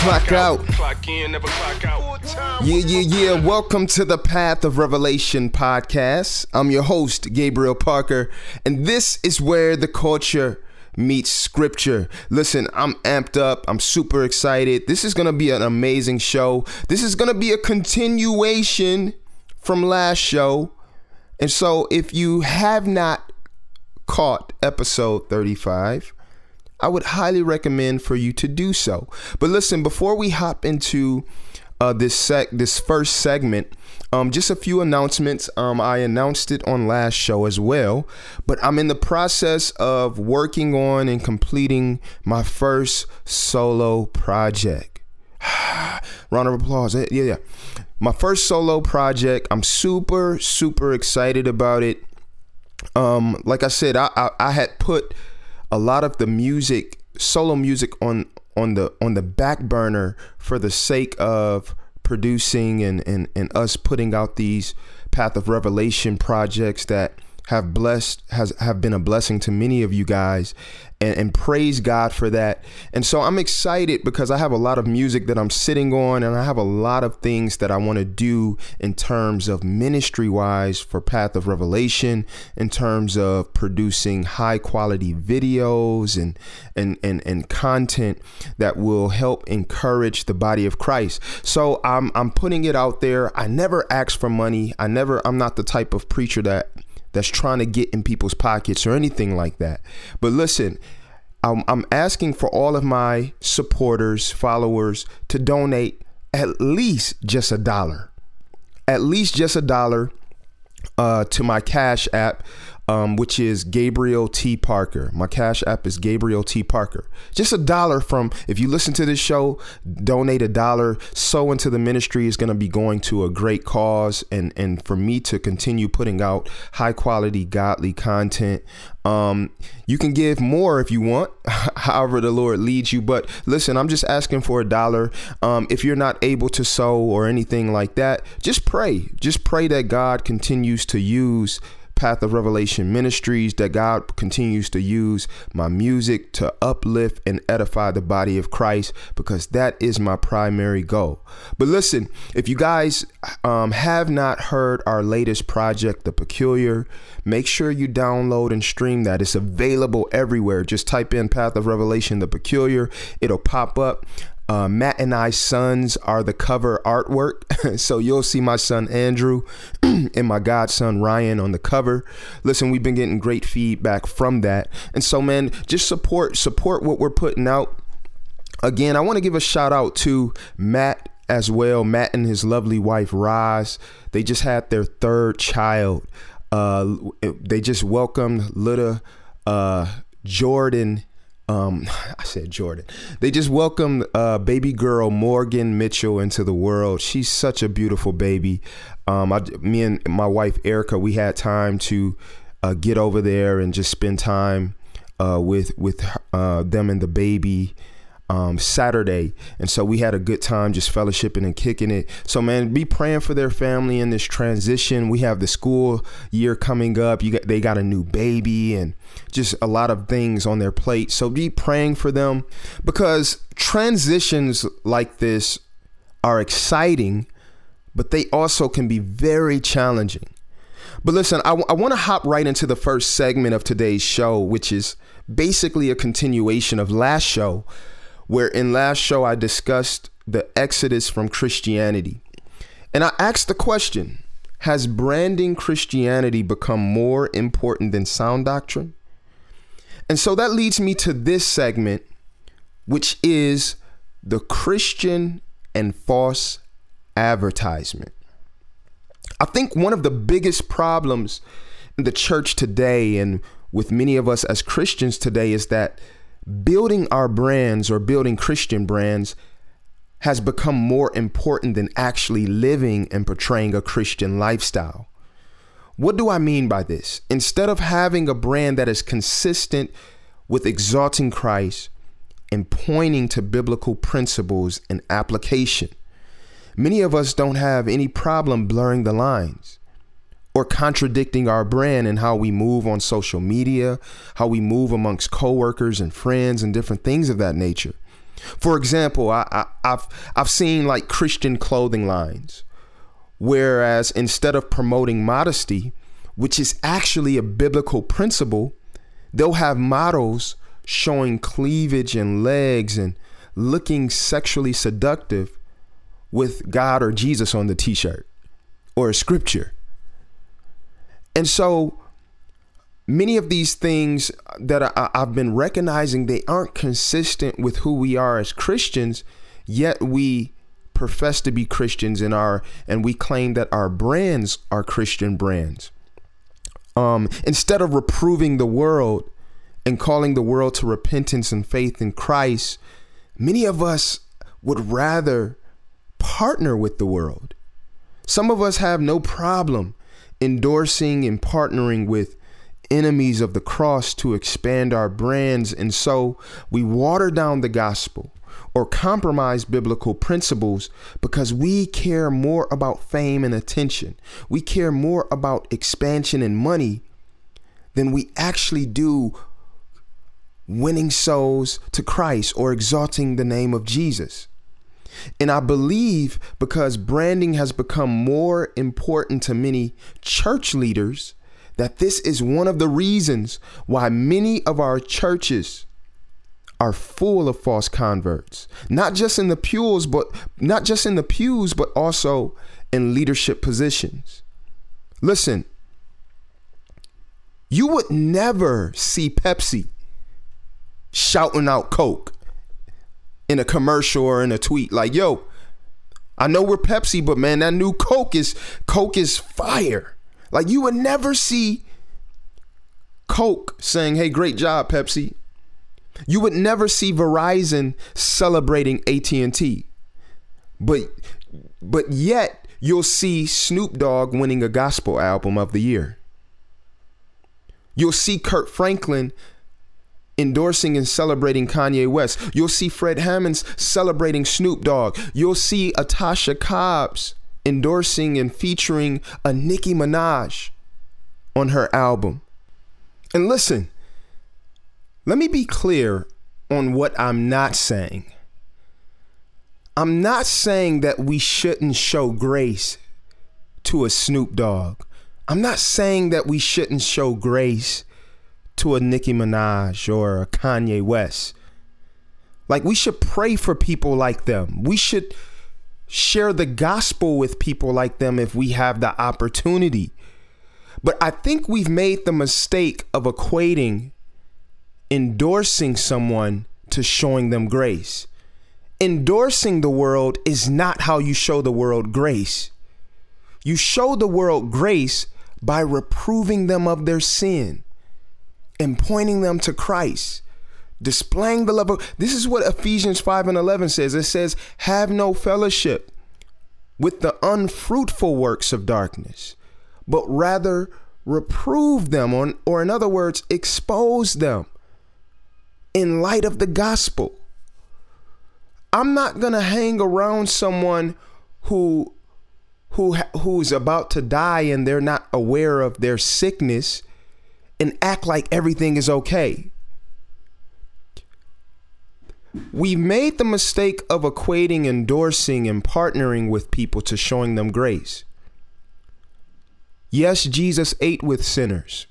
clock out. Clock in, never clock out. Yeah, yeah, yeah. Welcome to the Path of Revelation podcast. I'm your host, Gabriel Parker, and this is where the culture meets scripture. Listen, I'm amped up. I'm super excited. This is going to be an amazing show. This is going to be a continuation from last show. And so if you have not caught episode 35, I would highly recommend for you to do so. But listen, before we hop into uh, this sec this first segment, um, just a few announcements. Um, I announced it on last show as well, but I'm in the process of working on and completing my first solo project. Round of applause. Yeah, yeah. My first solo project. I'm super, super excited about it. Um, like I said, I, I, I had put a lot of the music, solo music on on the on the back burner for the sake of producing and and, and us putting out these path of revelation projects that have blessed has have been a blessing to many of you guys and, and praise God for that. And so I'm excited because I have a lot of music that I'm sitting on and I have a lot of things that I want to do in terms of ministry wise for Path of Revelation, in terms of producing high quality videos and and and, and content that will help encourage the body of Christ. So I'm I'm putting it out there. I never ask for money. I never I'm not the type of preacher that that's trying to get in people's pockets or anything like that. But listen, I'm, I'm asking for all of my supporters, followers to donate at least just a dollar, at least just a dollar uh, to my Cash App um, which is Gabriel T. Parker. My Cash App is Gabriel T. Parker. Just a dollar from, if you listen to this show, donate a dollar, sow into the ministry is going to be going to a great cause and, and for me to continue putting out high quality, godly content. Um, you can give more if you want, however the Lord leads you. But listen, I'm just asking for a dollar. Um, if you're not able to sow or anything like that, just pray. Just pray that God continues to use Path of Revelation Ministries, that God continues to use my music to uplift and edify the body of Christ because that is my primary goal. But listen, if you guys um, have not heard our latest project, The Peculiar, make sure you download and stream that. It's available everywhere. Just type in Path of Revelation, The Peculiar, it'll pop up. Uh, Matt and I sons are the cover artwork. so you'll see my son Andrew and my godson Ryan on the cover. Listen, we've been getting great feedback from that. And so man, just support support what we're putting out. Again, I want to give a shout out to Matt as well. Matt and his lovely wife Roz. They just had their third child. Uh, they just welcomed little uh, Jordan um, I said Jordan. They just welcomed uh, baby girl Morgan Mitchell into the world. She's such a beautiful baby. Um, I, me and my wife Erica, we had time to uh, get over there and just spend time uh, with with uh, them and the baby um, Saturday, and so we had a good time just fellowshipping and kicking it. So man, be praying for their family in this transition. We have the school year coming up. You got they got a new baby and just a lot of things on their plate. So be praying for them because transitions like this are exciting, but they also can be very challenging. But listen, I, w- I want to hop right into the first segment of today's show, which is basically a continuation of last show where in last show I discussed the exodus from Christianity. And I asked the question Has branding Christianity become more important than sound doctrine? And so that leads me to this segment, which is the Christian and false advertisement. I think one of the biggest problems in the church today and with many of us as Christians today is that building our brands or building Christian brands has become more important than actually living and portraying a Christian lifestyle. What do I mean by this? Instead of having a brand that is consistent with exalting Christ and pointing to biblical principles and application, many of us don't have any problem blurring the lines or contradicting our brand and how we move on social media, how we move amongst coworkers and friends and different things of that nature. For example, I, I, I've I've seen like Christian clothing lines, whereas instead of promoting modesty, which is actually a biblical principle, they'll have models showing cleavage and legs and looking sexually seductive with God or Jesus on the t-shirt or a scripture. And so many of these things that I, have been recognizing, they aren't consistent with who we are as Christians, yet we profess to be Christians in our and we claim that our brands are Christian brands. Um, instead of reproving the world and calling the world to repentance and faith in Christ, many of us would rather partner with the world. Some of us have no problem endorsing and partnering with enemies of the cross to expand our brands. And so we water down the gospel or compromise biblical principles because we care more about fame and attention. We care more about expansion and money than we actually do winning souls to Christ or exalting the name of Jesus. And I believe because branding has become more important to many church leaders, that this is one of the reasons why many of our churches are full of false converts. Not just in the pews, but not just in the pews, but also in leadership positions. Listen, you would never see Pepsi shouting out Coke in a commercial or in a tweet like, yo, I know we're Pepsi, but man, that new Coke is Coke is fire. Like you would never see Coke saying, "Hey, great job, Pepsi." You would never see Verizon celebrating AT&T. But but yet you'll see Snoop Dogg winning a gospel album of the year. You'll see Kirk Franklin endorsing and celebrating Kanye West. You'll see Fred Hammonds celebrating Snoop Dogg. You'll see a Tasha Cobbs endorsing and featuring a Nicki Minaj on her album. And listen, let me be clear on what I'm not saying. I'm not saying that we shouldn't show grace to a Snoop Dogg. I'm not saying that we shouldn't show grace to a Nicki Minaj or a Kanye West. Like we should pray for people like them. We should share the gospel with people like them if we have the opportunity. But I think we've made the mistake of equating endorsing someone to showing them grace. Endorsing the world is not how you show the world grace. You show the world grace by reproving them of their sin and pointing them to Christ, displaying the love of this is what Ephesians 5 and 11 says. It says, Have no fellowship with the unfruitful works of darkness, but rather reprove them, or, or in other words, expose them in light of the gospel. I'm not going to hang around someone who who who's about to die and they're not aware of their sickness and act like everything is okay. We made the mistake of equating endorsing and partnering with people to showing them grace. Yes, Jesus ate with sinners.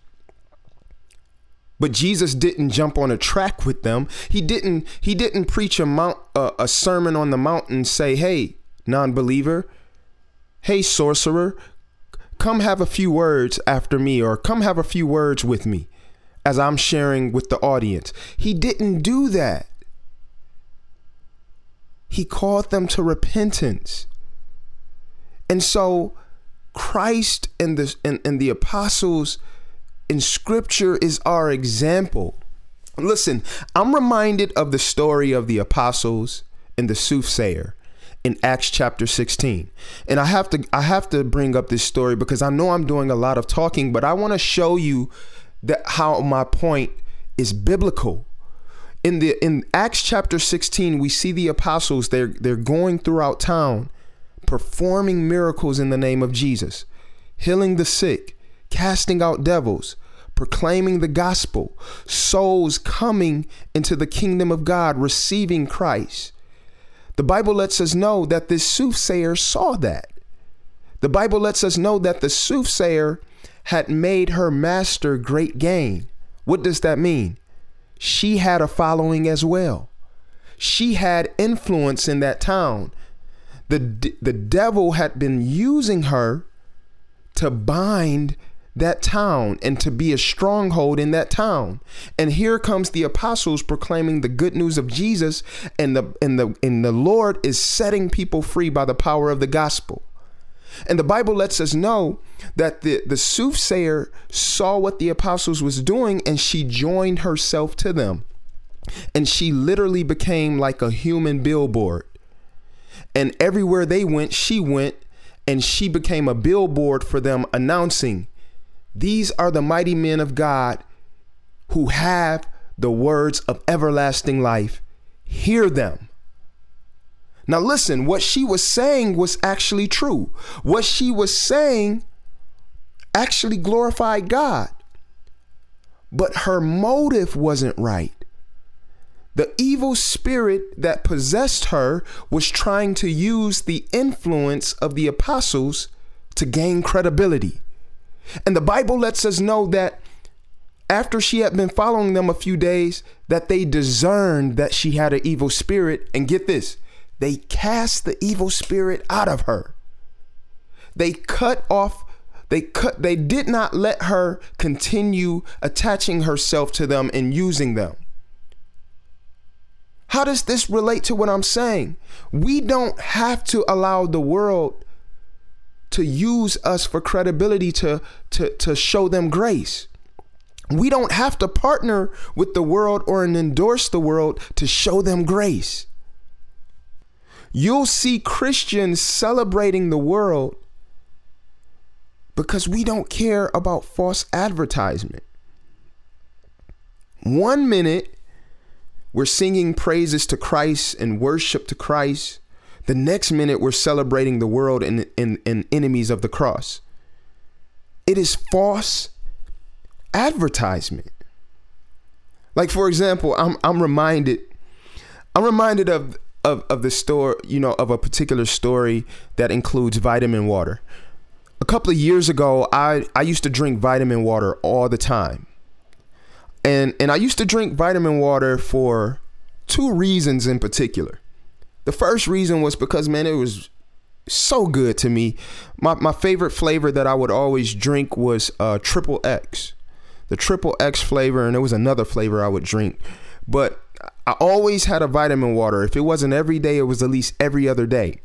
But Jesus didn't jump on a track with them. He didn't he didn't preach a mount uh, a sermon on the mountain and say, "Hey, non-believer, hey sorcerer, come have a few words after me or come have a few words with me as I'm sharing with the audience. He didn't do that. He called them to repentance. And so Christ and the and, and the apostles in scripture is our example. Listen, I'm reminded of the story of the apostles and the soothsayer in Acts chapter 16. And I have to I have to bring up this story because I know I'm doing a lot of talking, but I want to show you that how my point is biblical. In the in Acts chapter 16, we see the apostles they're they're going throughout town performing miracles in the name of Jesus, healing the sick, casting out devils, proclaiming the gospel, souls coming into the kingdom of God, receiving Christ. The Bible lets us know that this soothsayer saw that. The Bible lets us know that the soothsayer had made her master great gain. What does that mean? She had a following as well. She had influence in that town. The, the devil had been using her to bind that town and to be a stronghold in that town. And here comes the apostles proclaiming the good news of Jesus and the and the and the Lord is setting people free by the power of the gospel. And the Bible lets us know that the, the soothsayer saw what the apostles was doing and she joined herself to them. And she literally became like a human billboard. And everywhere they went, she went and she became a billboard for them announcing, These are the mighty men of God who have the words of everlasting life. Hear them. Now, listen, what she was saying was actually true. What she was saying actually glorified God. But her motive wasn't right. The evil spirit that possessed her was trying to use the influence of the apostles to gain credibility. And the Bible lets us know that after she had been following them a few days, that they discerned that she had an evil spirit. And get this, they cast the evil spirit out of her. They cut off they cut they did not let her continue attaching herself to them and using them. How does this relate to what I'm saying? We don't have to allow the world to use us for credibility to to to show them grace. We don't have to partner with the world or endorse the world to show them grace. You'll see Christians celebrating the world because we don't care about false advertisement. One minute, we're singing praises to Christ and worship to Christ. The next minute, we're celebrating the world and, and, and enemies of the cross. It is false advertisement. Like, for example, I'm, I'm reminded, I'm reminded of of, of the story, you know, of a particular story that includes vitamin water. A couple of years ago, I, I used to drink vitamin water all the time. And and I used to drink vitamin water for two reasons in particular. The first reason was because man, it was so good to me. My my favorite flavor that I would always drink was uh, triple X, the triple X flavor, and there was another flavor I would drink. But I always had a vitamin water. If it wasn't every day, it was at least every other day.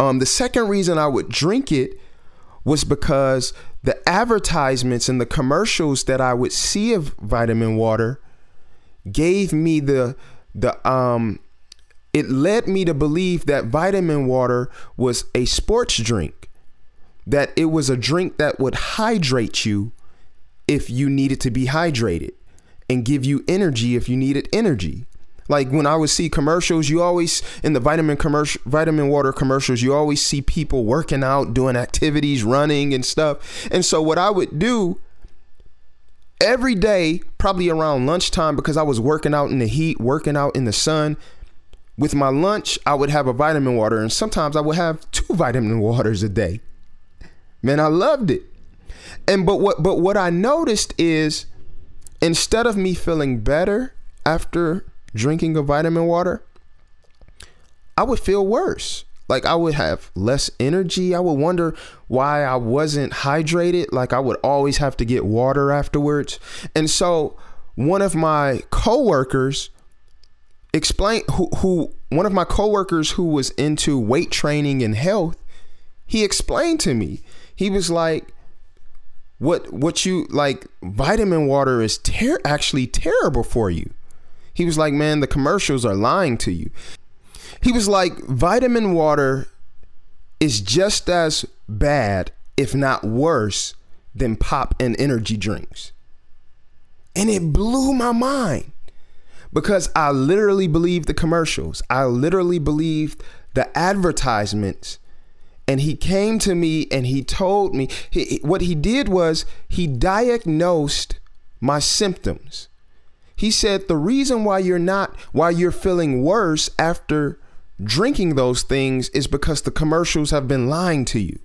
Um, the second reason I would drink it was because the advertisements and the commercials that I would see of vitamin water gave me the the um it led me to believe that vitamin water was a sports drink that it was a drink that would hydrate you if you needed to be hydrated and give you energy if you needed energy. Like when I would see commercials, you always in the vitamin commercial, vitamin water commercials, you always see people working out, doing activities, running and stuff. And so what I would do every day, probably around lunchtime, because I was working out in the heat, working out in the sun. With my lunch, I would have a vitamin water, and sometimes I would have two vitamin waters a day. Man, I loved it. And but what but what I noticed is instead of me feeling better after drinking a vitamin water, I would feel worse. Like I would have less energy. I would wonder why I wasn't hydrated. Like I would always have to get water afterwards. And so one of my coworkers explained who, who one of my coworkers who was into weight training and health, he explained to me. He was like, what what you like vitamin water is ter- actually terrible for you. He was like, "Man, the commercials are lying to you." He was like, "Vitamin water is just as bad, if not worse, than pop and energy drinks." And it blew my mind because I literally believed the commercials. I literally believed the advertisements and he came to me and he told me he, what he did was he diagnosed my symptoms. He said the reason why you're not why you're feeling worse after drinking those things is because the commercials have been lying to you.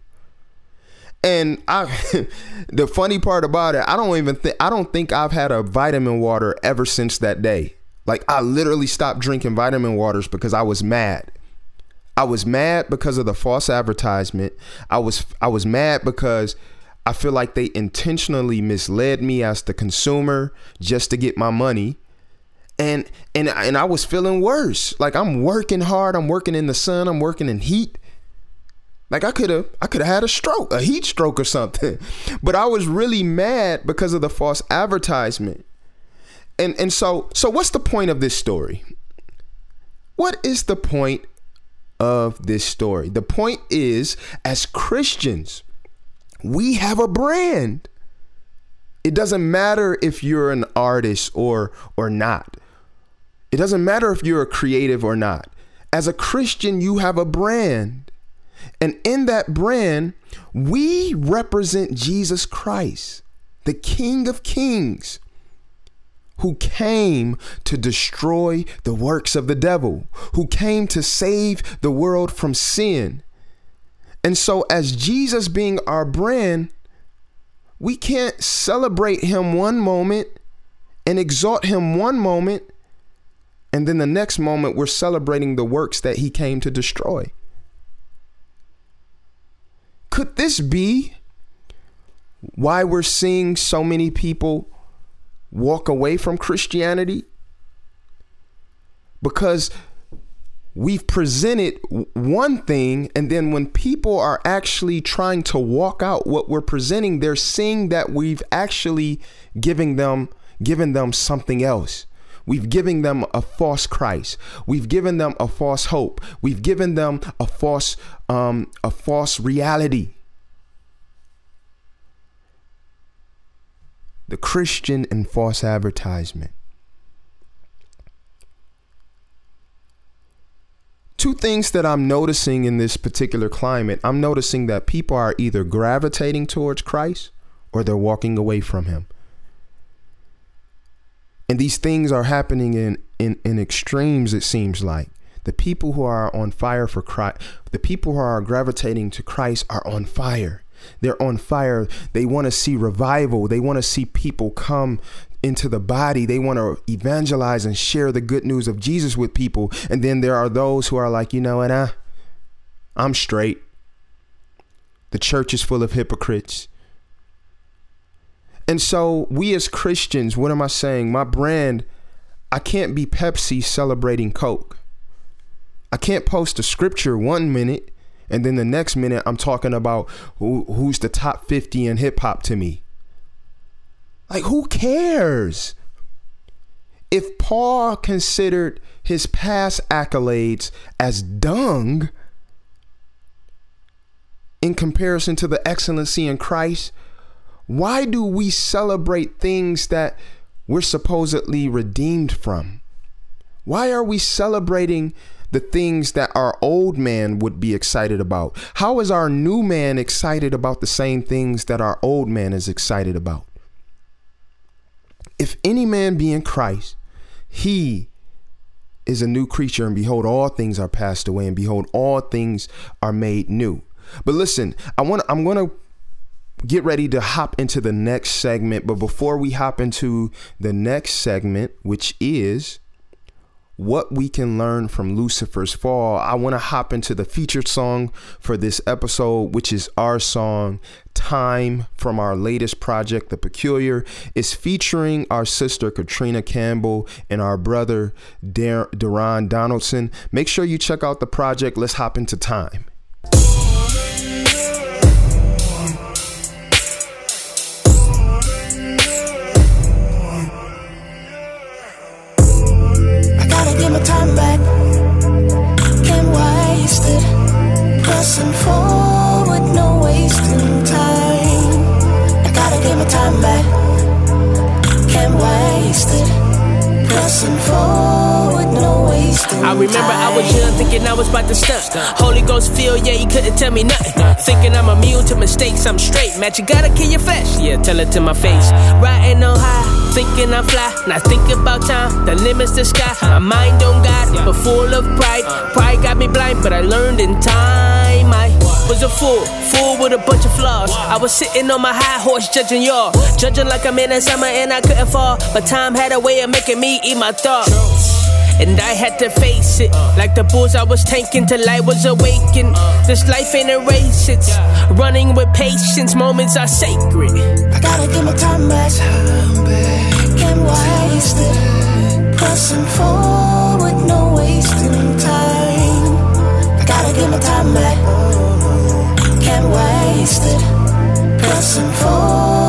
And I the funny part about it, I don't even think I don't think I've had a vitamin water ever since that day. Like I literally stopped drinking vitamin waters because I was mad. I was mad because of the false advertisement. I was I was mad because I feel like they intentionally misled me as the consumer just to get my money. And and and I was feeling worse. Like I'm working hard, I'm working in the sun, I'm working in heat. Like I could have I could have had a stroke, a heat stroke or something. But I was really mad because of the false advertisement. And and so so what's the point of this story? What is the point of this story? The point is as Christians, we have a brand. It doesn't matter if you're an artist or or not. It doesn't matter if you're a creative or not. As a Christian, you have a brand. And in that brand, we represent Jesus Christ, the King of Kings, who came to destroy the works of the devil, who came to save the world from sin. And so, as Jesus being our brand, we can't celebrate him one moment and exalt him one moment, and then the next moment we're celebrating the works that he came to destroy. Could this be why we're seeing so many people walk away from Christianity? Because we've presented one thing, and then when people are actually trying to walk out what we're presenting, they're seeing that we've actually giving them given them something else. We've given them a false Christ. We've given them a false hope. We've given them a false um, a false reality. The Christian and false advertisement. Two things that I'm noticing in this particular climate. I'm noticing that people are either gravitating towards Christ or they're walking away from him and these things are happening in in in extremes it seems like the people who are on fire for Christ the people who are gravitating to Christ are on fire they're on fire. They want to see revival. They want to see people come into the body. They want to evangelize and share the good news of Jesus with people. And then there are those who are like you know what I I'm straight. The church is full of hypocrites. And so, we as Christians, what am I saying? My brand, I can't be Pepsi celebrating Coke. I can't post a scripture one minute and then the next minute I'm talking about who, who's the top 50 in hip hop to me. Like, who cares? If Paul considered his past accolades as dung in comparison to the excellency in Christ, why do we celebrate things that we're supposedly redeemed from? Why are we celebrating the things that our old man would be excited about? How is our new man excited about the same things that our old man is excited about? If any man be in Christ, he is a new creature, and behold, all things are passed away, and behold, all things are made new. But listen, I want I'm to get ready to hop into the next segment. But before we hop into the next segment, which is what we can learn from Lucifer's Fall, I want to hop into the featured song for this episode, which is our song Time from our latest project, The Peculiar. is featuring our sister Katrina Campbell and our brother Dar- Deron Donaldson. Make sure you check out the project. Let's hop into time remember I was young thinking I was about to stunt. Holy Ghost feel, yeah, he couldn't tell me nothing. Thinking I'm immune to mistakes, I'm straight. Matt, you gotta kill your flesh, yeah, tell it to my face. Riding on high, thinking I'm fly. Now think about time, the limit's the sky. My mind on God, but full of pride. Pride got me blind, but I learned in time. I was a fool, fool with a bunch of flaws. I was sitting on my high horse judging y'all. Judging like I'm in the summer and I couldn't fall. But time had a way of making me eat my thoughts. And I had to face it like the bulls I was tanking till I was awakened. This life ain't a race, it's running with patience. Moments are sacred. I gotta get my time back. Can't waste it. Pressing forward, no wasting time. I gotta get my time back. Can't waste it. Pressing forward,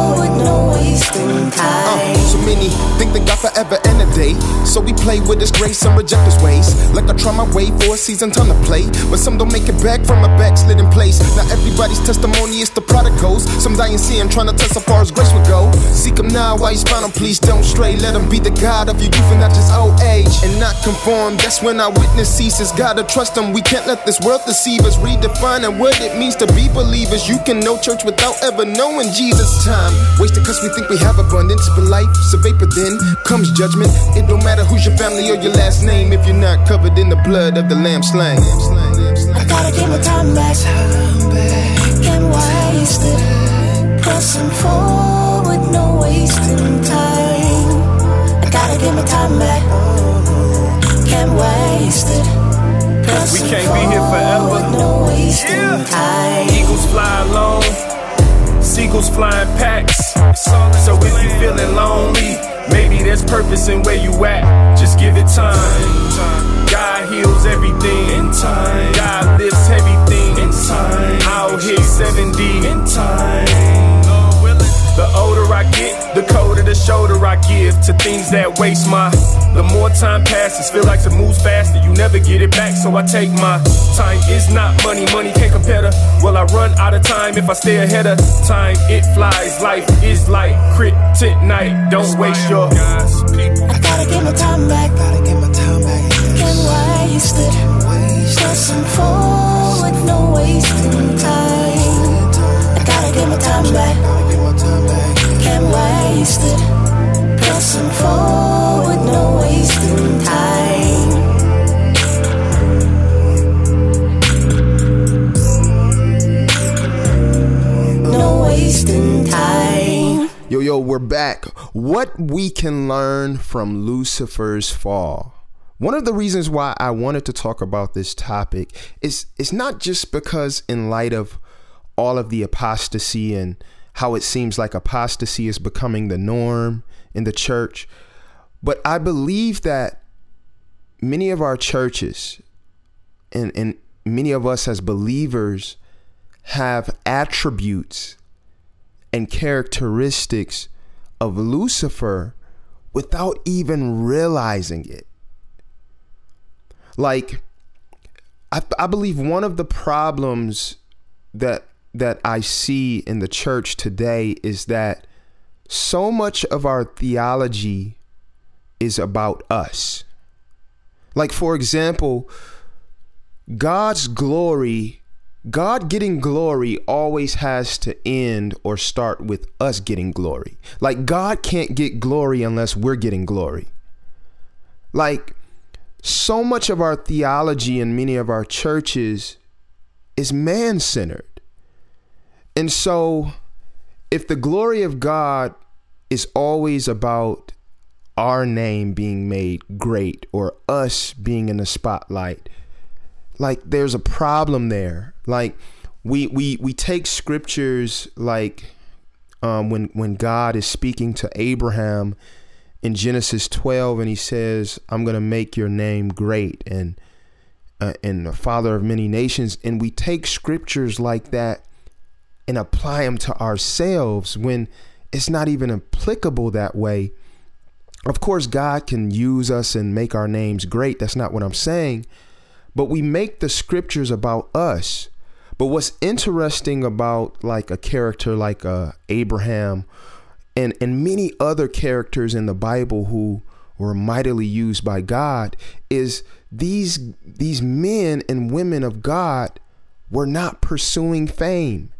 wasting uh, time. So many think they got forever and a day. So we play with his grace and reject his ways. Like I try my way for a season, time to play. But some don't make it back from a backslidden place. Now everybody's testimony is the prodigals. Some dying seeing, trying to test how far his grace would go. Seek him now while found him, please don't stray. Let him be the God of your youth and not just old age. And not conform, that's when our witness ceases. Gotta trust him, we can't let this world deceive us. Redefining what it means to be believers. You can know church without ever knowing Jesus' time. Wasted cause we think we have abundance, but life's a vapor then comes judgment. It don't matter who's your family or your last name if you're not covered in the blood of the lamb slain. I gotta get my time back. Can't waste it. Pressing forward, no wasting time. I gotta get my time back. Can't waste it. Pressing can't be here forever. forward, No wasting Yeah. time. Eagles fly alone, seagulls flying packs. So if you feeling lonely, maybe there's purpose in where you at. Just give it time. God heals everything in time. God lifts heavy things in time. I'll hit 70 in time. The older I get, the colder the shoulder I give to things that waste my. The more time passes, feel like it moves faster. You never get it back, so I take my time. Is not money, money can't compare to. Will I run out of time if I stay ahead of time? It flies, life is like kryptonite. Don't waste your. I gotta get my time back. Gotta get my time back. Can't waste it. Pressing forward, no wasting time. I gotta get my time back. Can't waste it. Pressing forward, no wasting time. No wasting time. Yo, yo, we're back. What we can learn from Lucifer's fall. One of the reasons why I wanted to talk about this topic is it's not just because in light of all of the apostasy and how it seems like apostasy is becoming the norm in the church, but I believe that many of our churches and, and many of us as believers have attributes and characteristics of Lucifer without even realizing it. Like, I, I believe one of the problems that that I see in the church today is that so much of our theology is about us. Like, for example, God's glory, God getting glory always has to end or start with us getting glory. Like, God can't get glory unless we're getting glory. Like, so much of our theology in many of our churches is man centered. And so, if the glory of God is always about our name being made great or us being in the spotlight, like there's a problem there. Like we we we take scriptures like um, when when God is speaking to Abraham in Genesis 12 and he says, "I'm going to make your name great and uh, and the father of many nations," and we take scriptures like that and apply them to ourselves when it's not even applicable that way. Of course, God can use us and make our names great. That's not what I'm saying. But we make the scriptures about us. But what's interesting about like a character like uh, Abraham and, and many other characters in the Bible who were mightily used by God is these these men and women of God were not pursuing fame.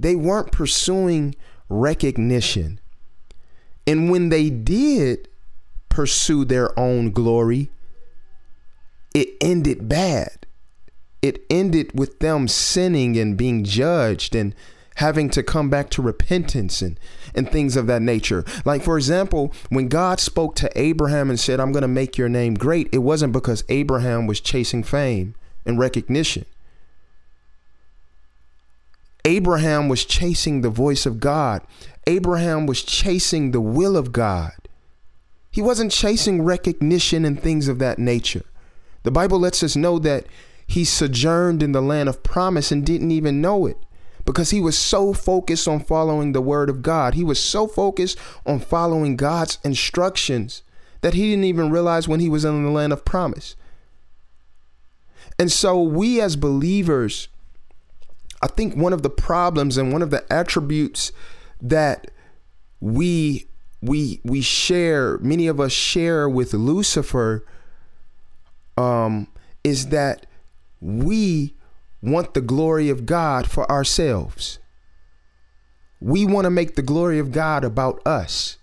They weren't pursuing recognition. And when they did pursue their own glory, it ended bad. It ended with them sinning and being judged and having to come back to repentance and, and things of that nature. Like, for example, when God spoke to Abraham and said, I'm going to make your name great, it wasn't because Abraham was chasing fame and recognition. Abraham was chasing the voice of God. Abraham was chasing the will of God. He wasn't chasing recognition and things of that nature. The Bible lets us know that he sojourned in the land of promise and didn't even know it because he was so focused on following the word of God. He was so focused on following God's instructions that he didn't even realize when he was in the land of promise. And so, we as believers, I think one of the problems and one of the attributes that we we we share many of us share with Lucifer um is that we want the glory of God for ourselves. We want to make the glory of God about us.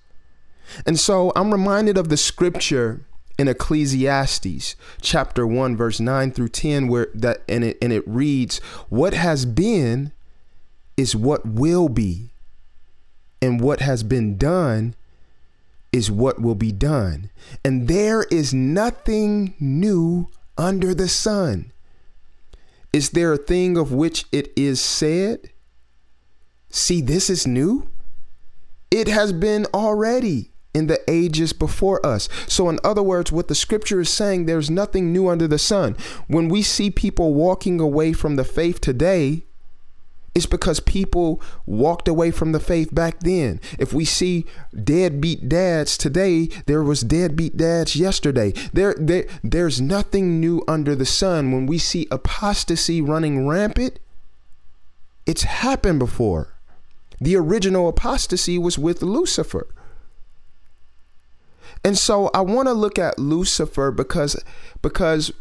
And so I'm reminded of the scripture in Ecclesiastes chapter 1 verse 9 through 10 where that and it and it reads what has been is what will be and what has been done is what will be done. And there is nothing new under the sun. Is there a thing of which it is said see this is new it has been already in the ages before us. So, in other words, what the scripture is saying, there's nothing new under the sun. When we see people walking away from the faith today, it's because people walked away from the faith back then. If we see deadbeat dads today, there was deadbeat dads yesterday. There, there, there's nothing new under the sun. When we see apostasy running rampant, it's happened before. The original apostasy was with Lucifer. And so I want to look at Lucifer because because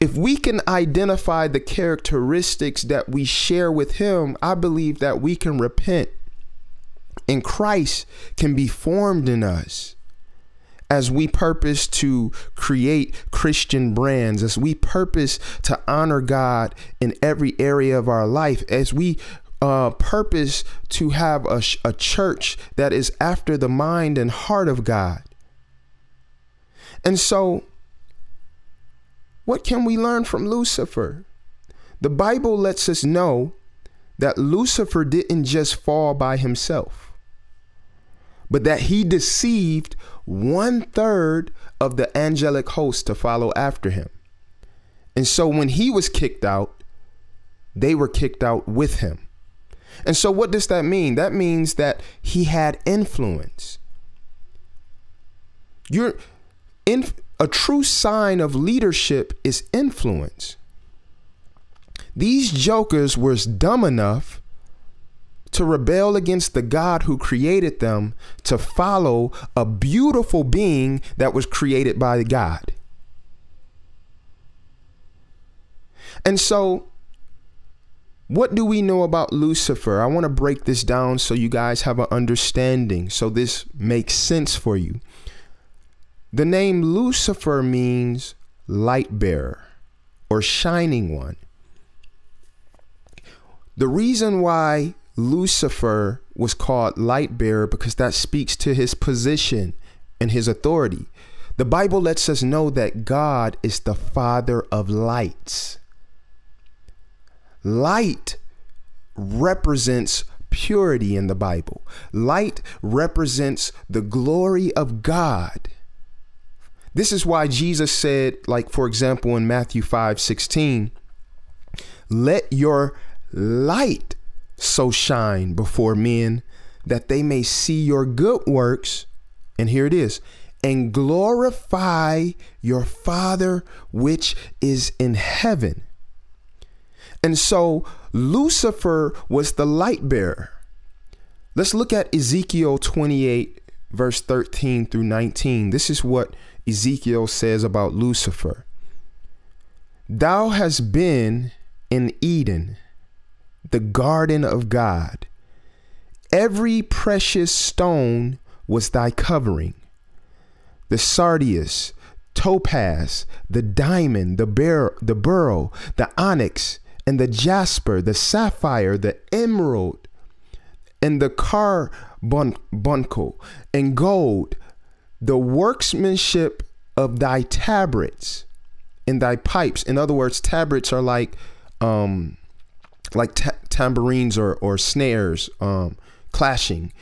if we can identify the characteristics that we share with him, I believe that we can repent and Christ can be formed in us as we purpose to create Christian brands, as we purpose to honor God in every area of our life, as we uh, purpose to have a, a church that is after the mind and heart of God. And so, what can we learn from Lucifer? The Bible lets us know that Lucifer didn't just fall by himself, but that he deceived one third of the angelic host to follow after him. And so when he was kicked out, they were kicked out with him. And so, what does that mean? That means that he had influence. You're in a true sign of leadership is influence. These jokers were dumb enough to rebel against the God who created them to follow a beautiful being that was created by God. And so what do we know about Lucifer? I want to break this down so you guys have an understanding, so this makes sense for you. The name Lucifer means light bearer or shining one. The reason why Lucifer was called light bearer because that speaks to his position and his authority. The Bible lets us know that God is the father of lights. Light represents purity in the Bible. Light represents the glory of God. This is why Jesus said, like, for example, in Matthew 5 16, let your light so shine before men that they may see your good works. And here it is and glorify your Father which is in heaven. And so Lucifer was the light bearer. Let's look at Ezekiel 28, verse 13 through 19. This is what Ezekiel says about Lucifer. Thou hast been in Eden, the garden of God. Every precious stone was thy covering the sardius, topaz, the diamond, the beryl, the beryl, the onyx, and the jasper, the sapphire, the emerald, and the carbuncle, and gold, the workmanship of thy tabrets and thy pipes. In other words, tabrets are like um like ta- tambourines or or snares um clashing.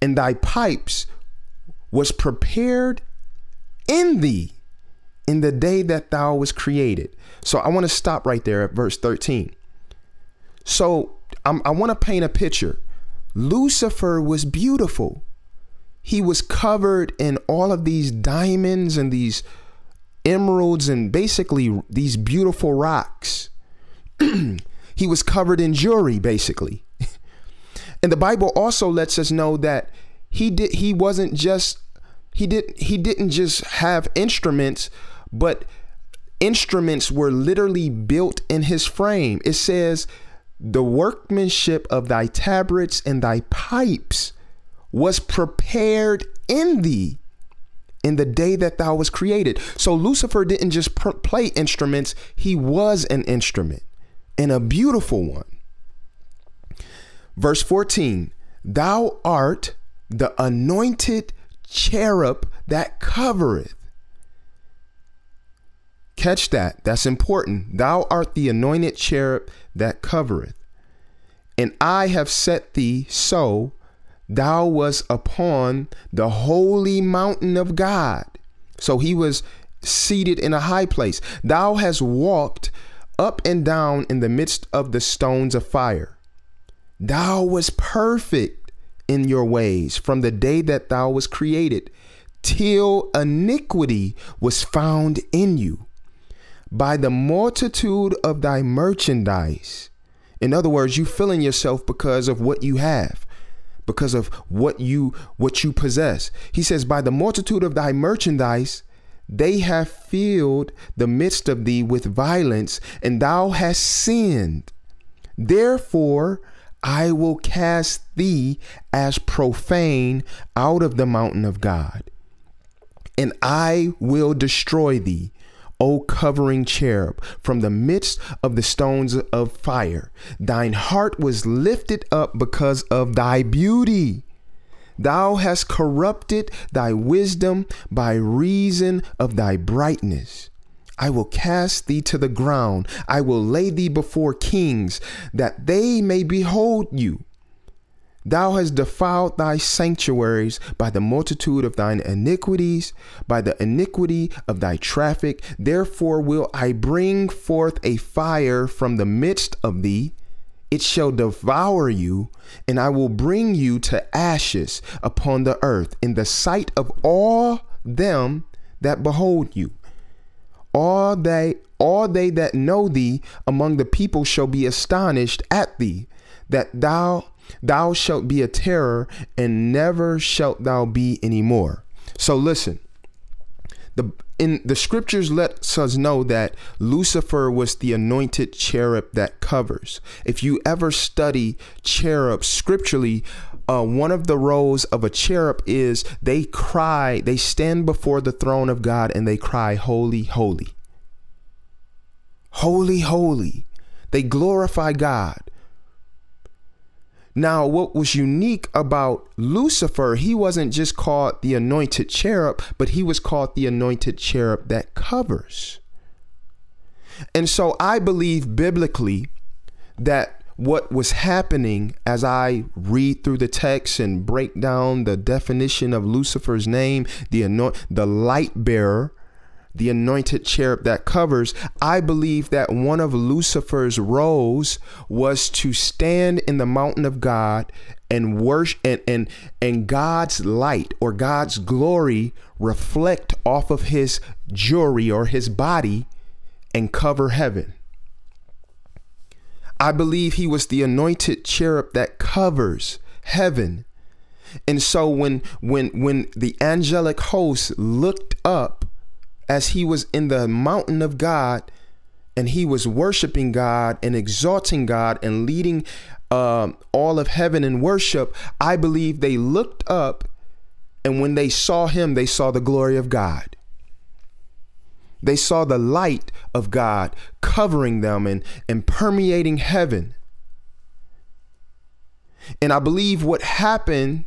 And thy pipes was prepared in thee in the day that thou was created. So I want to stop right there at verse 13. So I'm, i want to paint a picture. Lucifer was beautiful. He was covered in all of these diamonds and these emeralds and basically these beautiful rocks. he was covered in jewelry, basically. and the Bible also lets us know that he did he wasn't just he did he didn't just have instruments, but instruments were literally built in his frame. It says, "The workmanship of thy tabrets and thy pipes was prepared in thee." in the day that thou was created. So Lucifer didn't just pr- play instruments, he was an instrument and a beautiful one. Verse 14 Thou art the anointed cherub that covereth. Catch that. That's important. Thou art the anointed cherub that covereth. And I have set thee so thou was upon the holy mountain of God. So he was seated in a high place. Thou hast walked up and down in the midst of the stones of fire. Thou was perfect in your ways from the day that thou was created, till iniquity was found in you. By the multitude of thy merchandise. In other words, you filling yourself because of what you have because of what you what you possess. He says, By the multitude of thy merchandise, they have filled the midst of thee with violence, and thou hast sinned. Therefore, I will cast thee as profane out of the mountain of God, and I will destroy thee, O covering cherub, from the midst of the stones of fire. Thine heart was lifted up because of thy beauty. Thou hast corrupted thy wisdom by reason of thy brightness. I will cast thee to the ground. I will lay thee before kings, that they may behold you. Thou hast defiled thy sanctuaries by the multitude of thine iniquities, by the iniquity of thy traffic. Therefore will I bring forth a fire from the midst of thee. It shall devour you, and I will bring you to ashes upon the earth in the sight of all them that behold you. All they all they that know thee among the people shall be astonished at thee, that thou Thou shalt be a terror, and never shalt thou be anymore. So listen. The in the scriptures lets us know that Lucifer was the anointed cherub that covers. If you ever study cherubs scripturally, uh, one of the roles of a cherub is they cry, they stand before the throne of God and they cry, Holy, holy. Holy, holy. They glorify God. Now, what was unique about Lucifer, he wasn't just called the anointed cherub, but he was called the anointed cherub that covers. And so I believe biblically that what was happening as I read through the text and break down the definition of Lucifer's name, the anoint, the light bearer, the anointed cherub that covers, I believe that one of Lucifer's roles was to stand in the mountain of God and worship and, and and God's light or God's glory reflect off of his jewelry or his body and cover heaven. I believe he was the anointed cherub that covers heaven And so when when when the angelic host looked up as he was in the mountain of God and he was worshiping God and exalting God and leading uh, all of heaven in worship, I believe they looked up and when they saw him, they saw the glory of God. They saw the light of God covering them and, and permeating heaven. And I believe what happened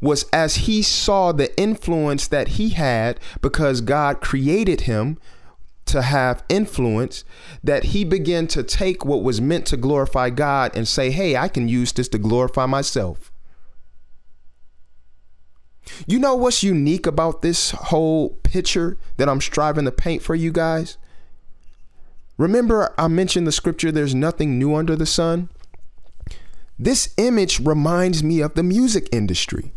was as he saw the influence that he had because God created him to have influence, that he began to take what was meant to glorify God and say, hey, I can use this to glorify myself. You know what's unique about this whole picture that I'm striving to paint for you guys? Remember, I mentioned the scripture, there's nothing new under the sun? This image reminds me of the music industry.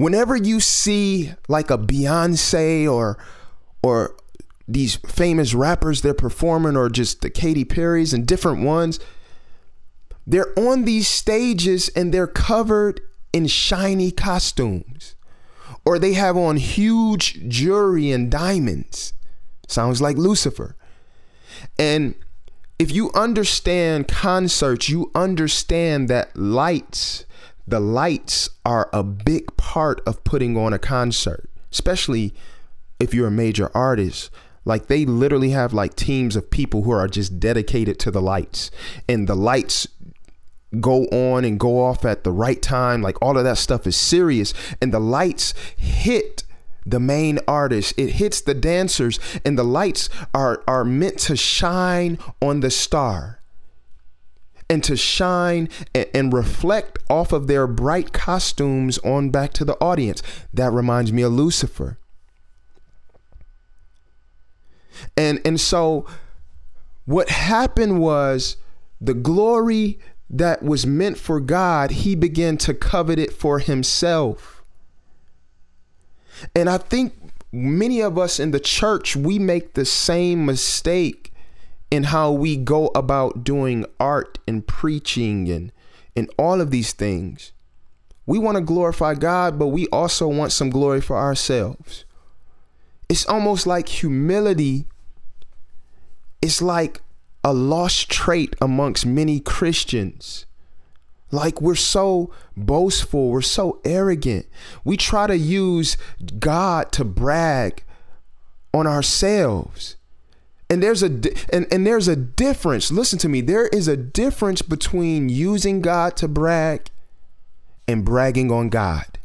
Whenever you see like a Beyonce or or these famous rappers they're performing or just the Katy Perry's and different ones, they're on these stages and they're covered in shiny costumes or they have on huge jewelry and diamonds. Sounds like Lucifer. And if you understand concerts, you understand that lights, the lights are a big part of putting on a concert, especially if you're a major artist. Like they literally have like teams of people who are just dedicated to the lights, and the lights go on and go off at the right time. Like all of that stuff is serious. And the lights hit the main artist it hits the dancers and the lights are are meant to shine on the star and to shine and, reflect off of their bright costumes on back to the audience. That reminds me of lucifer. And and so what happened was the glory that was meant for God, he began to covet it for himself. And I think many of us in the church, we make the same mistake in how we go about doing art and preaching and, and all of these things. We want to glorify God, but we also want some glory for ourselves. It's almost like humility. It's like a lost trait amongst many Christians. Like we're so boastful, we're so arrogant. We try to use God to brag on ourselves. And there's a and, and there's a difference. Listen to me. There is a difference between using God to brag and bragging on God.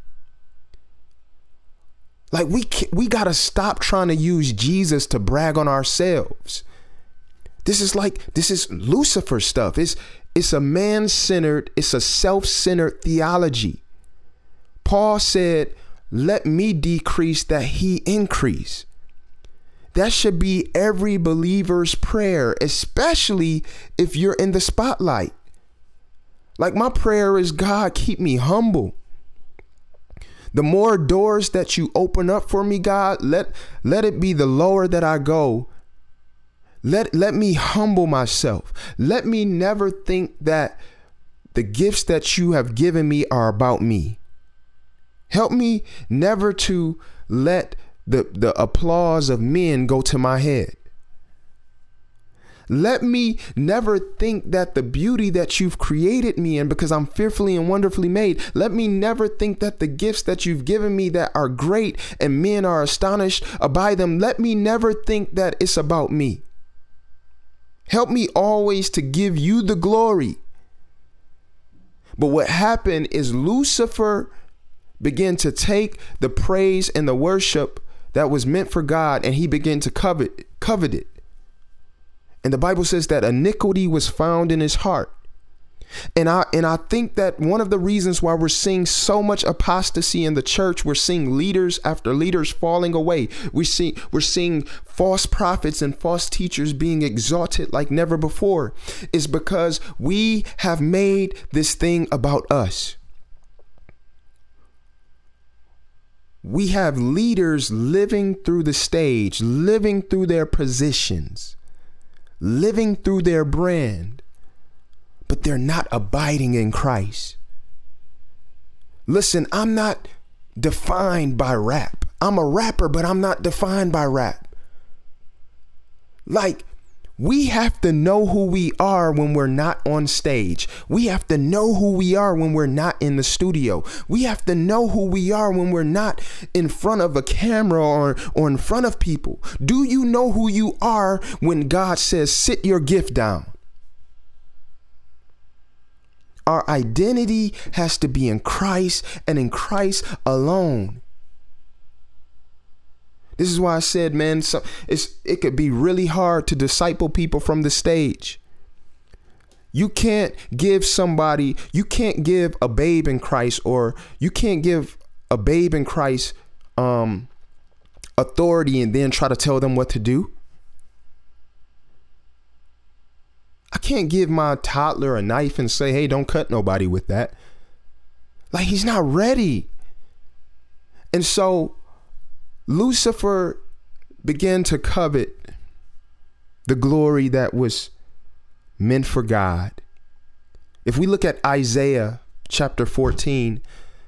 Like we we got to stop trying to use Jesus to brag on ourselves. This is like this is Lucifer stuff. It's it's a man-centered, it's a self-centered theology. Paul said, "Let me decrease that he increase." That should be every believer's prayer, especially if you're in the spotlight. Like my prayer is, God, keep me humble. The more doors that you open up for me, God, let let it be the lower that I go, let, let me humble myself. Let me never think that the gifts that you have given me are about me. Help me never to let the, the applause of men go to my head. Let me never think that the beauty that you've created me in, because I'm fearfully and wonderfully made, let me never think that the gifts that you've given me that are great and men are astonished by them, let me never think that it's about me. Help me always to give you the glory. But what happened is Lucifer began to take the praise and the worship that was meant for God and he began to covet covet it. And the Bible says that iniquity was found in his heart. And I and I think that one of the reasons why we're seeing so much apostasy in the church, we're seeing leaders after leaders falling away. We see we're seeing false prophets and false teachers being exalted like never before is because we have made this thing about us. We have leaders living through the stage, living through their positions, living through their brand but they're not abiding in Christ. Listen, I'm not defined by rap. I'm a rapper, but I'm not defined by rap. Like, we have to know who we are when we're not on stage. We have to know who we are when we're not in the studio. We have to know who we are when we're not in front of a camera or, or in front of people. Do you know who you are when God says, sit your gift down? Our identity has to be in Christ and in Christ alone. This is why I said, man, so it's it could be really hard to disciple people from the stage. You can't give somebody, you can't give a babe in Christ, or you can't give a babe in Christ um, authority and then try to tell them what to do. I can't give my toddler a knife and say, hey, don't cut nobody with that. Like he's not ready. And so Lucifer began to covet the glory that was meant for God. If we look at Isaiah chapter 14,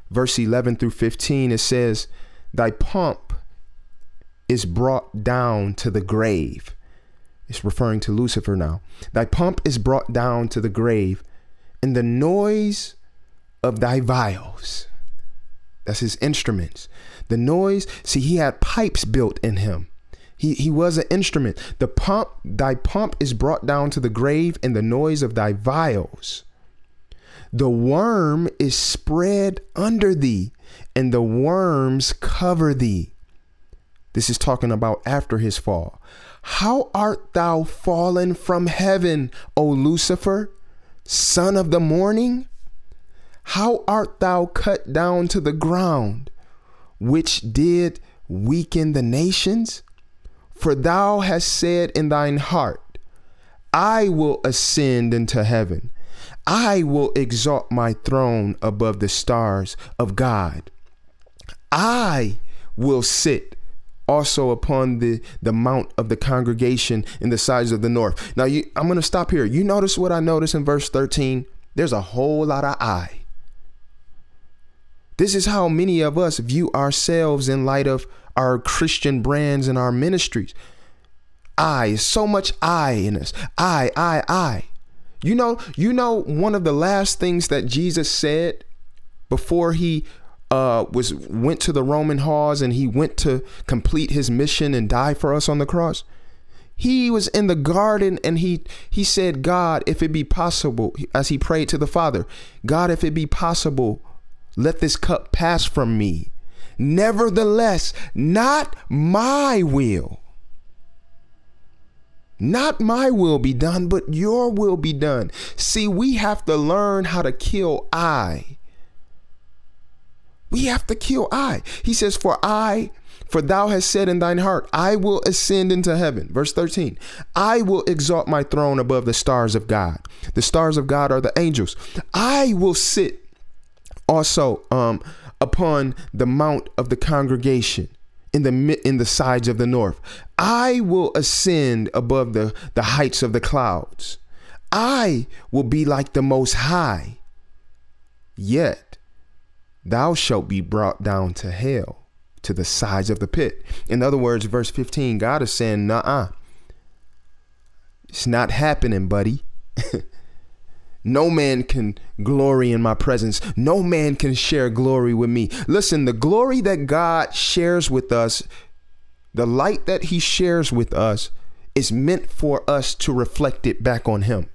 verse 11 through 15, it says, Thy pomp is brought down to the grave. It's referring to Lucifer now. Thy pomp is brought down to the grave, and the noise of thy viols. That's his instruments. The noise, see, he had pipes built in him. He, he was an instrument. The pump, thy pump is brought down to the grave, and the noise of thy viols. The worm is spread under thee, and the worms cover thee. This is talking about after his fall. How art thou fallen from heaven, O Lucifer, son of the morning? How art thou cut down to the ground, which did weaken the nations? For thou hast said in thine heart, I will ascend into heaven. I will exalt my throne above the stars of God. I will sit also upon the the mount of the congregation in the sides of the north. Now you, I'm going to stop here. You notice what I notice in verse 13? There's a whole lot of I. This is how many of us view ourselves in light of our Christian brands and our ministries. I, so much I in us. I, I, I. You know, you know one of the last things that Jesus said before he uh, was went to the Roman halls and he went to complete his mission and die for us on the cross. He was in the garden and he he said, God, if it be possible, as he prayed to the Father, God, if it be possible, let this cup pass from me. Nevertheless, not my will. Not my will be done, but your will be done. See, we have to learn how to kill I. We have to kill I. He says, For I, for thou hast said in thine heart, I will ascend into heaven. Verse 13, I will exalt my throne above the stars of God. The stars of God are the angels. I will sit also um, upon the mount of the congregation in the in the sides of the north. I will ascend above the, the heights of the clouds. I will be like the most high. Yet thou shalt be brought down to hell, to the sides of the pit. In other words, verse 15, God is saying, nah, it's not happening, buddy. No man can glory in my presence. No man can share glory with me. Listen, the glory that God shares with us, the light that he shares with us, is meant for us to reflect it back on him.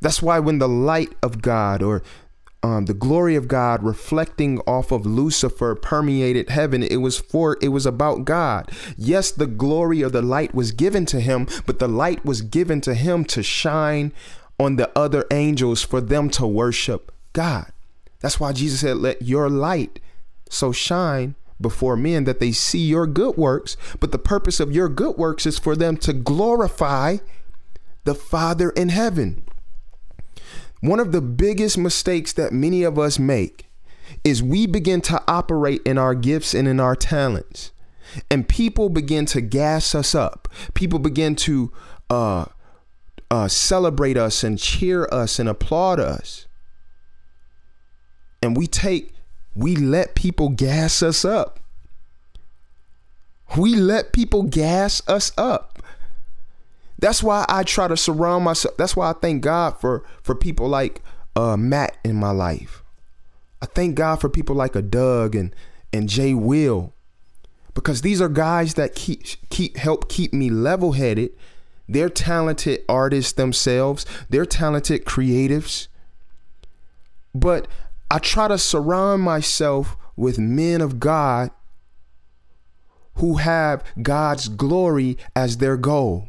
That's why when the light of God or um, the glory of God reflecting off of Lucifer permeated heaven. It was for, it was about God. Yes, the glory of the light was given to him, but the light was given to him to shine on the other angels for them to worship God. That's why Jesus said, Let your light so shine before men that they see your good works. But the purpose of your good works is for them to glorify the Father in heaven. One of the biggest mistakes that many of us make is we begin to operate in our gifts and in our talents. And people begin to gas us up. People begin to uh, uh, celebrate us and cheer us and applaud us. and we take we let people gas us up. We let people gas us up. That's why I try to surround myself. That's why I thank God for for people like uh, Matt in my life. I thank God for people like a Doug and and Jay Will because these are guys that keep keep help keep me level-headed. They're talented artists themselves. They're talented creatives. But I try to surround myself with men of God who have God's glory as their goal.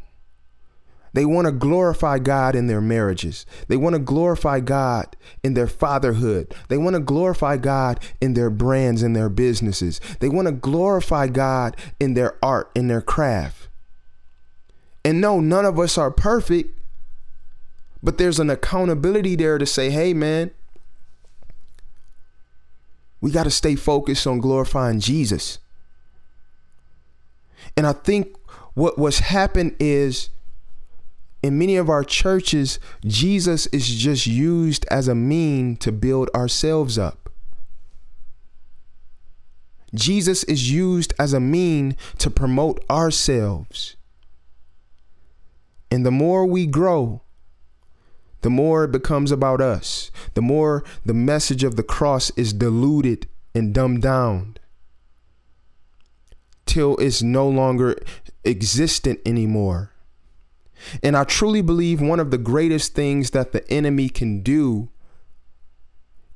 They want to glorify God in their marriages. They want to glorify God in their fatherhood. They want to glorify God in their brands and their businesses. They want to glorify God in their art, in their craft. And no, none of us are perfect, but there's an accountability there to say, hey, man, we got to stay focused on glorifying Jesus. And I think what what's happened is in many of our churches, Jesus is just used as a mean to build ourselves up. Jesus is used as a mean to promote ourselves. And the more we grow, the more it becomes about us, the more the message of the cross is diluted and dumbed down till it's no longer existent anymore. And I truly believe one of the greatest things that the enemy can do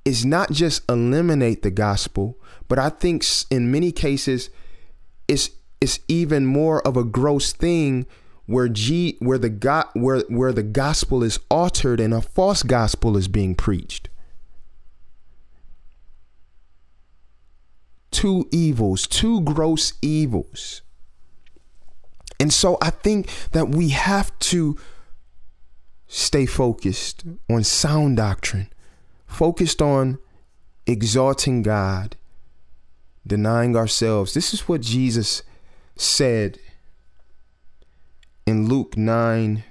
is not just eliminate the gospel, but I think in many cases it's it's even more of a gross thing where G where the God where where the gospel is altered and a false gospel is being preached. Two evils, two gross evils. And so I think that we have to stay focused on sound doctrine, focused on exalting God, denying ourselves. This is what Jesus said in Luke 9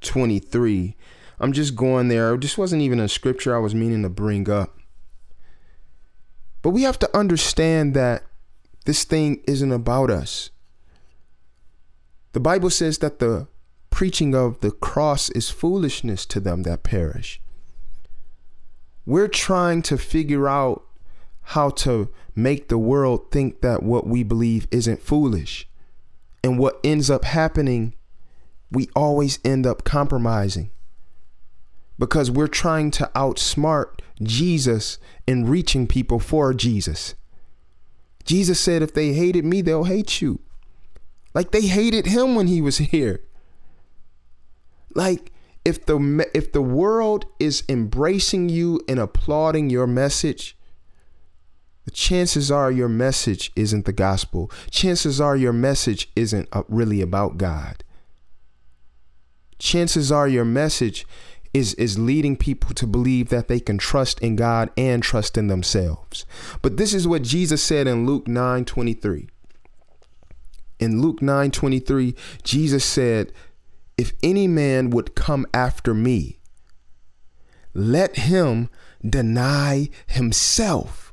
23. I'm just going there. This wasn't even a scripture I was meaning to bring up. But we have to understand that this thing isn't about us. The Bible says that the preaching of the cross is foolishness to them that perish. We're trying to figure out how to make the world think that what we believe isn't foolish. And what ends up happening, we always end up compromising because we're trying to outsmart Jesus in reaching people for Jesus. Jesus said, if they hated me, they'll hate you. Like they hated him when he was here. Like if the if the world is embracing you and applauding your message, the chances are your message isn't the gospel. Chances are your message isn't uh, really about God. Chances are your message is is leading people to believe that they can trust in God and trust in themselves. But this is what Jesus said in Luke 9:23 in Luke 9:23, Jesus said, "If any man would come after me, let him deny himself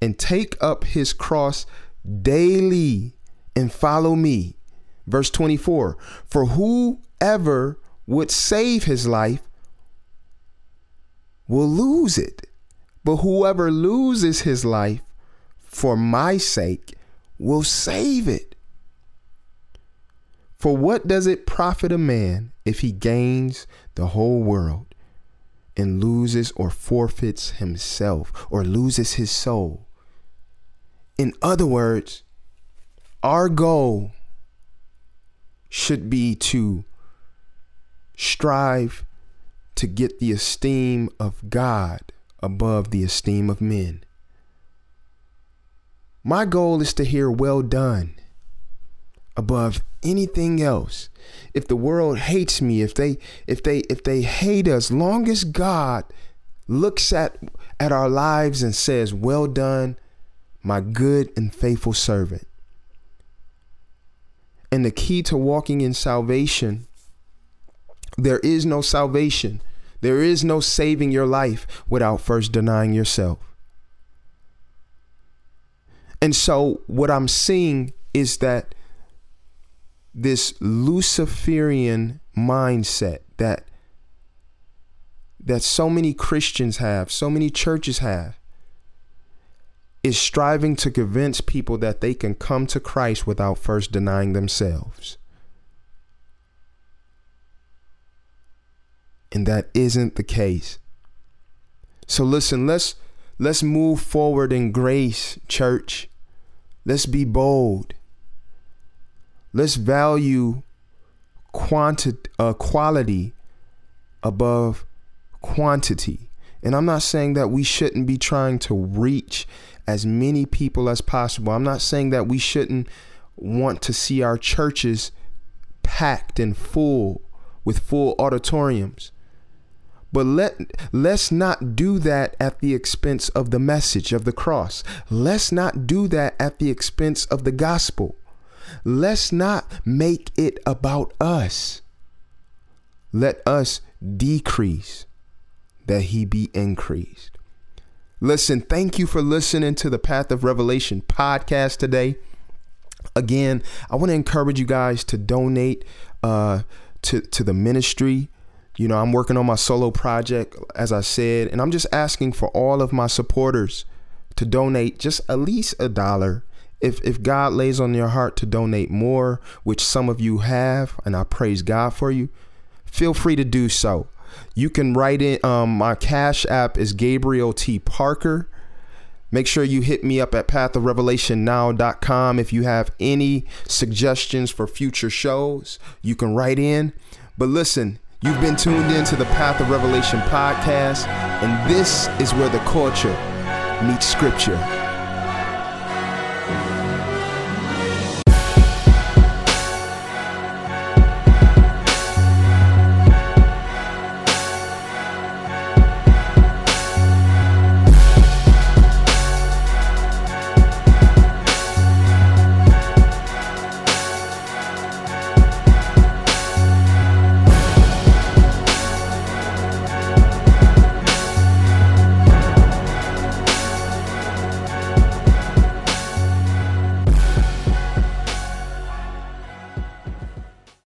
and take up his cross daily and follow me." Verse 24, "For whoever would save his life will lose it, but whoever loses his life for my sake will save it. For what does it profit a man if he gains the whole world and loses or forfeits himself or loses his soul? In other words, our goal should be to strive to get the esteem of God above the esteem of men. My goal is to hear well done above anything else. If the world hates me, if they if they if they hate us, long as God looks at at our lives and says, "Well done, my good and faithful servant." And the key to walking in salvation, there is no salvation There is no saving your life without first denying yourself. And so, what I'm seeing is that this Luciferian mindset that that so many Christians have, so many churches have, is striving to convince people that they can come to Christ without first denying themselves. And that isn't the case. So listen, let's let's move forward in grace, church. Let's be bold. Let's value uh, quality above quantity. And I'm not saying that we shouldn't be trying to reach as many people as possible. I'm not saying that we shouldn't want to see our churches packed and full with full auditoriums. But let let's not do that at the expense of the message of the cross. Let's not do that at the expense of the gospel. Let's not make it about us. Let us decrease that he be increased. Listen, thank you for listening to the Path of Revelation podcast today. Again, I want to encourage you guys to donate uh, to to the ministry. You know, I'm working on my solo project, as I said, and I'm just asking for all of my supporters to donate just at least a dollar. If if God lays on your heart to donate more, which some of you have, and I praise God for you, feel free to do so. You can write in um, my cash app is Gabriel T. Parker. Make sure you hit me up at pathofrevelationnow.com if you have any suggestions for future shows. You can write in. But listen, You've been tuned in to the Path of Revelation podcast, and this is where the culture meets scripture.